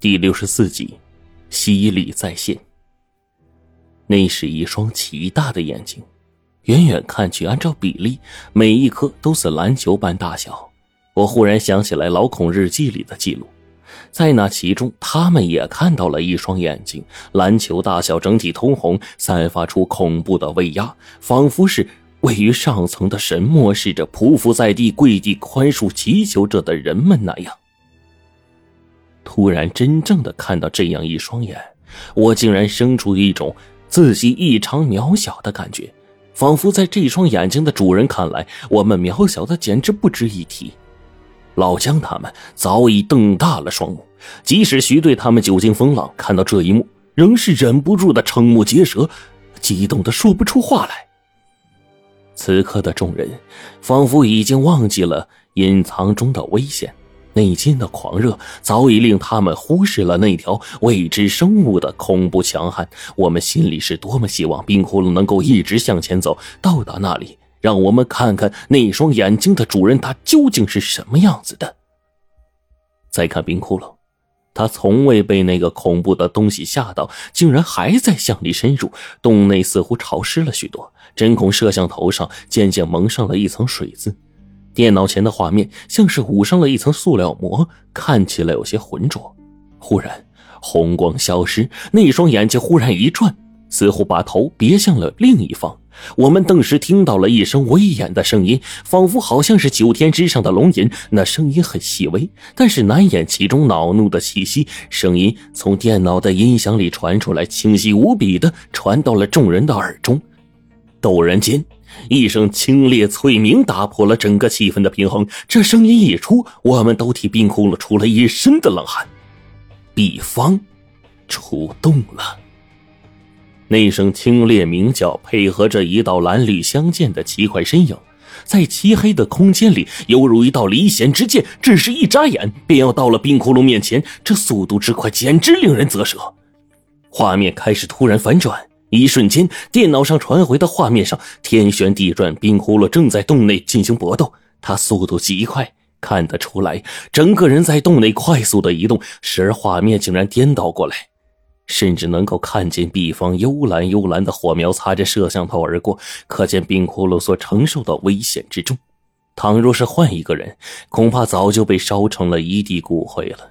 第六十四集，洗礼再现。那是一双奇大的眼睛，远远看去，按照比例，每一颗都是篮球般大小。我忽然想起来老孔日记里的记录，在那其中，他们也看到了一双眼睛，篮球大小，整体通红，散发出恐怖的威压，仿佛是位于上层的神漠视着匍匐在地、跪地宽恕祈求着的人们那样。突然，真正的看到这样一双眼，我竟然生出一种自己异常渺小的感觉，仿佛在这双眼睛的主人看来，我们渺小的简直不值一提。老姜他们早已瞪大了双目，即使徐队他们久经风浪，看到这一幕，仍是忍不住的瞠目结舌，激动的说不出话来。此刻的众人，仿佛已经忘记了隐藏中的危险。内心的狂热早已令他们忽视了那条未知生物的恐怖强悍。我们心里是多么希望冰窟窿能够一直向前走，到达那里，让我们看看那双眼睛的主人他究竟是什么样子的。再看冰窟窿，他从未被那个恐怖的东西吓到，竟然还在向里深入。洞内似乎潮湿了许多，针孔摄像头上渐渐蒙上了一层水渍。电脑前的画面像是捂上了一层塑料膜，看起来有些浑浊。忽然，红光消失，那双眼睛忽然一转，似乎把头别向了另一方。我们顿时听到了一声威严的声音，仿佛好像是九天之上的龙吟。那声音很细微，但是难掩其中恼怒的气息。声音从电脑的音响里传出来，清晰无比的传到了众人的耳中。陡然间。一声清冽脆鸣打破了整个气氛的平衡。这声音一出，我们都替冰窟窿出了一身的冷汗。毕方出动了。那声清冽鸣叫配合着一道蓝绿相间的奇怪身影，在漆黑的空间里犹如一道离弦之箭，只是一眨眼便要到了冰窟窿面前。这速度之快，简直令人啧舌。画面开始突然反转。一瞬间，电脑上传回的画面上天旋地转，冰窟窿正在洞内进行搏斗。他速度极快，看得出来，整个人在洞内快速的移动，时而画面竟然颠倒过来，甚至能够看见壁方幽蓝幽蓝的火苗擦着摄像头而过，可见冰窟窿所承受的危险之重。倘若是换一个人，恐怕早就被烧成了一地骨灰了。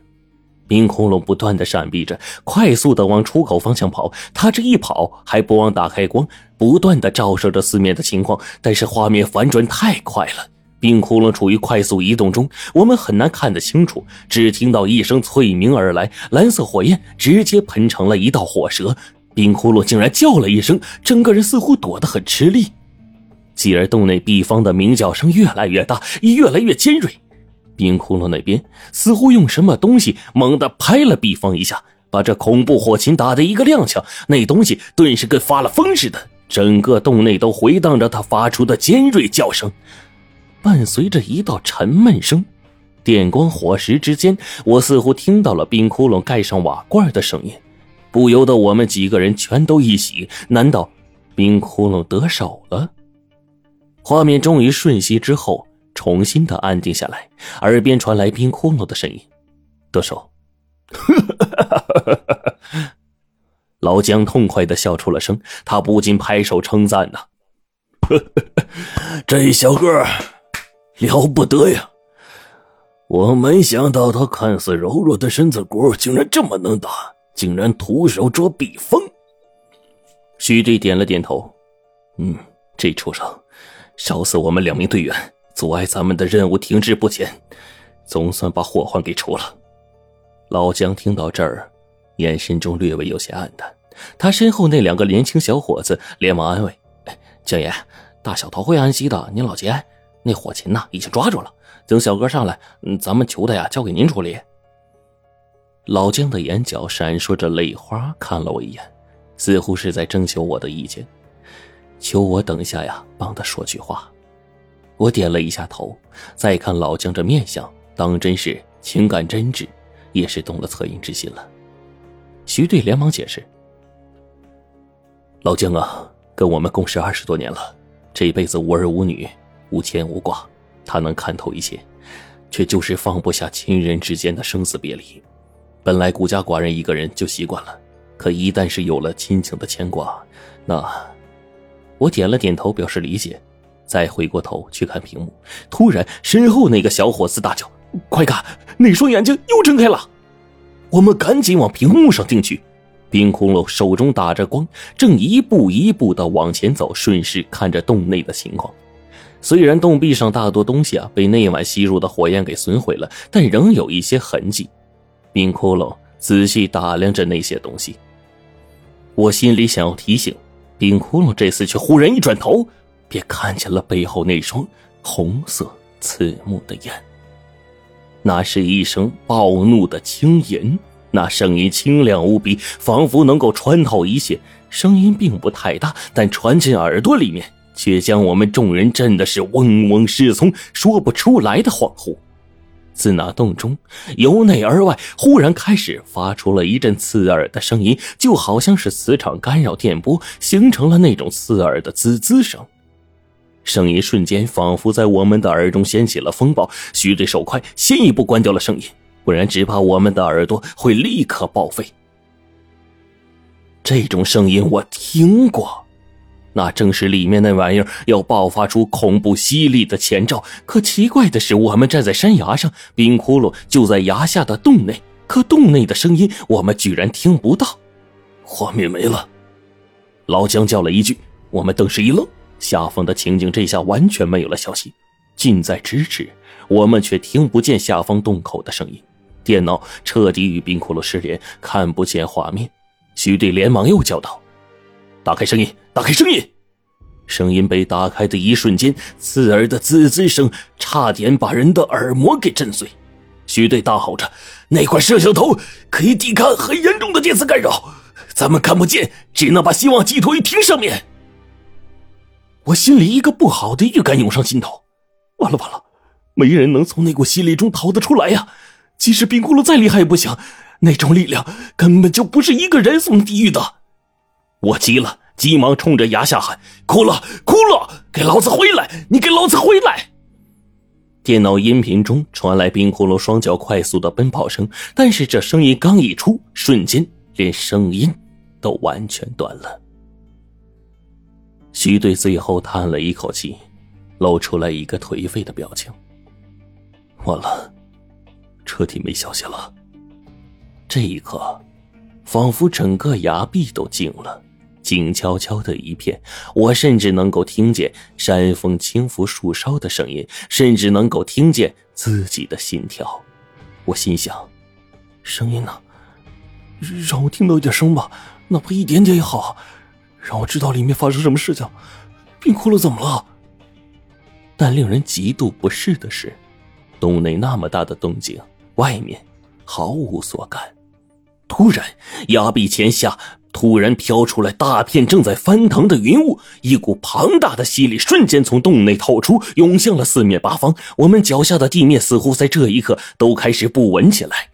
冰窟窿不断的闪避着，快速的往出口方向跑。他这一跑还不忘打开光，不断的照射着四面的情况。但是画面反转太快了，冰窟窿处于快速移动中，我们很难看得清楚。只听到一声脆鸣而来，蓝色火焰直接喷成了一道火舌。冰窟窿竟然叫了一声，整个人似乎躲得很吃力。继而洞内壁方的鸣叫声越来越大，也越来越尖锐。冰窟窿那边似乎用什么东西猛地拍了毕方一下，把这恐怖火琴打得一个踉跄。那东西顿时跟发了疯似的，整个洞内都回荡着他发出的尖锐叫声，伴随着一道沉闷声。电光火石之间，我似乎听到了冰窟窿盖上瓦罐的声音，不由得我们几个人全都一喜。难道冰窟窿得手了？画面终于瞬息之后。重新的安定下来，耳边传来冰窟窿的声音：“得手。”老姜痛快的笑出了声，他不禁拍手称赞呐：“ 这小个了不得呀！我没想到他看似柔弱的身子骨，竟然这么能打，竟然徒手捉笔锋。”徐队点了点头：“嗯，这畜生烧死我们两名队员。”阻碍咱们的任务停滞不前，总算把祸患给除了。老姜听到这儿，眼神中略微有些暗淡。他身后那两个年轻小伙子连忙安慰：“姜爷，大小头会安息的。您老节哀，那火禽呐已经抓住了。等小哥上来，咱们求他呀，交给您处理。”老姜的眼角闪烁着泪花，看了我一眼，似乎是在征求我的意见，求我等一下呀帮他说句话。我点了一下头，再看老姜这面相，当真是情感真挚，也是动了恻隐之心了。徐队连忙解释：“老姜啊，跟我们共事二十多年了，这辈子无儿无女，无牵无挂，他能看透一切，却就是放不下亲人之间的生死别离。本来孤家寡人一个人就习惯了，可一旦是有了亲情的牵挂，那……我点了点头，表示理解，再回过头去看屏幕，突然身后那个小伙子大叫：“快看，那双眼睛又睁开了！”我们赶紧往屏幕上定去。冰窟窿手中打着光，正一步一步的往前走，顺势看着洞内的情况。虽然洞壁上大多东西啊被那晚吸入的火焰给损毁了，但仍有一些痕迹。冰窟窿仔细打量着那些东西，我心里想要提醒冰窟窿，这次却忽然一转头，便看见了背后那双红色刺目的眼。那是一声暴怒的轻吟。那声音清亮无比，仿佛能够穿透一切。声音并不太大，但传进耳朵里面，却将我们众人震的是嗡嗡失聪，说不出来的恍惚。自那洞中，由内而外，忽然开始发出了一阵刺耳的声音，就好像是磁场干扰电波，形成了那种刺耳的滋滋声。声音瞬间仿佛在我们的耳中掀起了风暴。徐队手快，先一步关掉了声音。不然，只怕我们的耳朵会立刻报废。这种声音我听过，那正是里面那玩意儿要爆发出恐怖犀利的前兆。可奇怪的是，我们站在山崖上，冰窟窿就在崖下的洞内，可洞内的声音我们居然听不到。画面没了，老姜叫了一句，我们顿时一愣，下方的情景这下完全没有了消息，近在咫尺，我们却听不见下方洞口的声音。电脑彻底与冰窟窿失联，看不见画面。徐队连忙又叫道：“打开声音，打开声音！”声音被打开的一瞬间，刺耳的滋滋声差点把人的耳膜给震碎。徐队大吼着：“那块摄像头可以抵抗很严重的电磁干扰，咱们看不见，只能把希望寄托于屏上面。”我心里一个不好的预感涌上心头：完了完了，没人能从那股吸力中逃得出来呀！即使冰窟窿再厉害也不行，那种力量根本就不是一个人所能抵御的。我急了，急忙冲着崖下喊：“哭了，哭了，给老子回来！你给老子回来！”电脑音频中传来冰窟窿双脚快速的奔跑声，但是这声音刚一出，瞬间连声音都完全断了。徐队最后叹了一口气，露出来一个颓废的表情。完了。彻底没消息了。这一刻，仿佛整个崖壁都静了，静悄悄的一片。我甚至能够听见山风轻拂树梢的声音，甚至能够听见自己的心跳。我心想：声音呢？让我听到一点声吧，哪怕一点点也好，让我知道里面发生什么事情。冰窟窿怎么了？但令人极度不适的是，洞内那么大的动静。外面毫无所感，突然崖壁前下突然飘出来大片正在翻腾的云雾，一股庞大的吸力瞬间从洞内透出，涌向了四面八方。我们脚下的地面似乎在这一刻都开始不稳起来。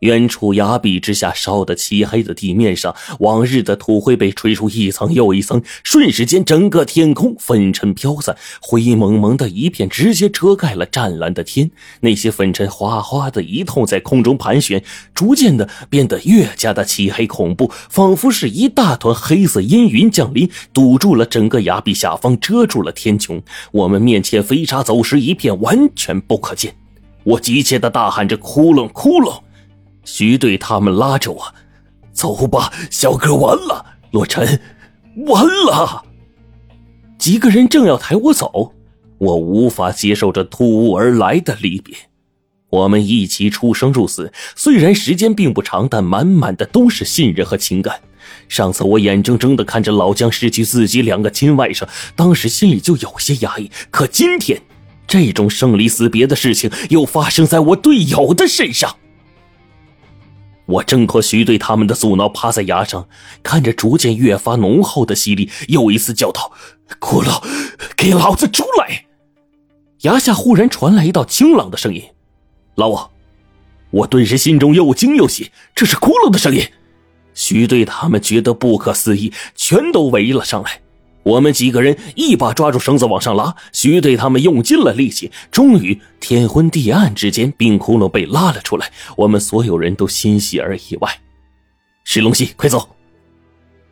远处崖壁之下烧得漆黑的地面上，往日的土灰被吹出一层又一层，瞬时间整个天空粉尘飘散，灰蒙蒙的一片，直接遮盖了湛蓝的天。那些粉尘哗哗的一通在空中盘旋，逐渐的变得越加的漆黑恐怖，仿佛是一大团黑色阴云降临，堵住了整个崖壁下方，遮住了天穹。我们面前飞沙走石一片，完全不可见。我急切的大喊着：“窟窿，窟窿！”徐队他们拉着我，走吧，小哥，完了，洛尘，完了。几个人正要抬我走，我无法接受这突兀而来的离别。我们一起出生入死，虽然时间并不长，但满满的都是信任和情感。上次我眼睁睁的看着老姜失去自己两个亲外甥，当时心里就有些压抑。可今天，这种生离死别的事情又发生在我队友的身上。我挣脱徐队他们的阻挠，趴在崖上，看着逐渐越发浓厚的吸力，又一次叫道：“骷髅，给老子出来！”崖下忽然传来一道清朗的声音：“老王！”我顿时心中又惊又喜，这是骷髅的声音。徐队他们觉得不可思议，全都围了上来。我们几个人一把抓住绳子往上拉，徐队他们用尽了力气，终于天昏地暗之间，冰窟窿被拉了出来。我们所有人都欣喜而意外。石龙溪，快走！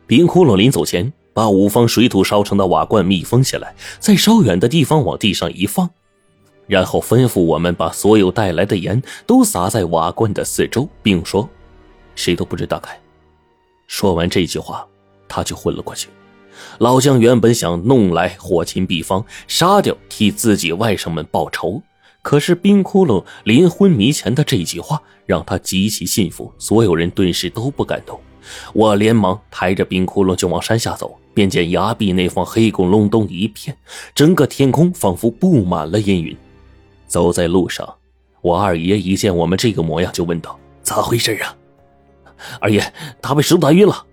冰窟窿临走前，把五方水土烧成的瓦罐密封起来，在稍远的地方往地上一放，然后吩咐我们把所有带来的盐都撒在瓦罐的四周，并说：“谁都不准打开。”说完这句话，他就昏了过去。老姜原本想弄来火秦秘方，杀掉，替自己外甥们报仇。可是冰窟窿临昏迷前的这句话，让他极其信服。所有人顿时都不敢动。我连忙抬着冰窟窿就往山下走，便见崖壁那方黑咕隆咚一片，整个天空仿佛布满了阴云。走在路上，我二爷一见我们这个模样，就问道：“咋回事啊？”二爷，他被石头打晕了。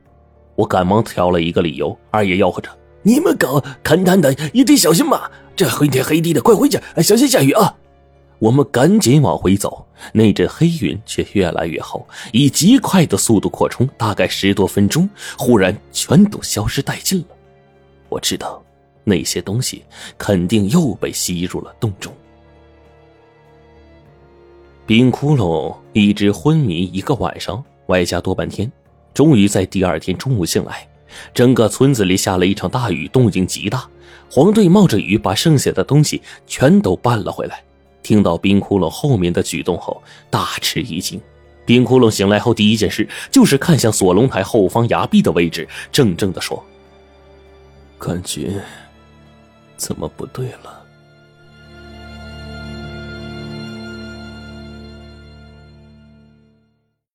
我赶忙挑了一个理由，二爷吆喝着：“你们搞勘探的一定小心嘛！这黑天黑地的，快回家，小心下雨啊！”我们赶紧往回走，那阵黑云却越来越厚，以极快的速度扩充，大概十多分钟，忽然全都消失殆尽了。我知道，那些东西肯定又被吸入了洞中。冰窟窿一直昏迷一个晚上，外加多半天。终于在第二天中午醒来，整个村子里下了一场大雨，动静极大。黄队冒着雨把剩下的东西全都搬了回来。听到冰窟窿后面的举动后，大吃一惊。冰窟窿醒来后第一件事就是看向锁龙台后方崖壁的位置，怔怔地说：“感觉怎么不对了？”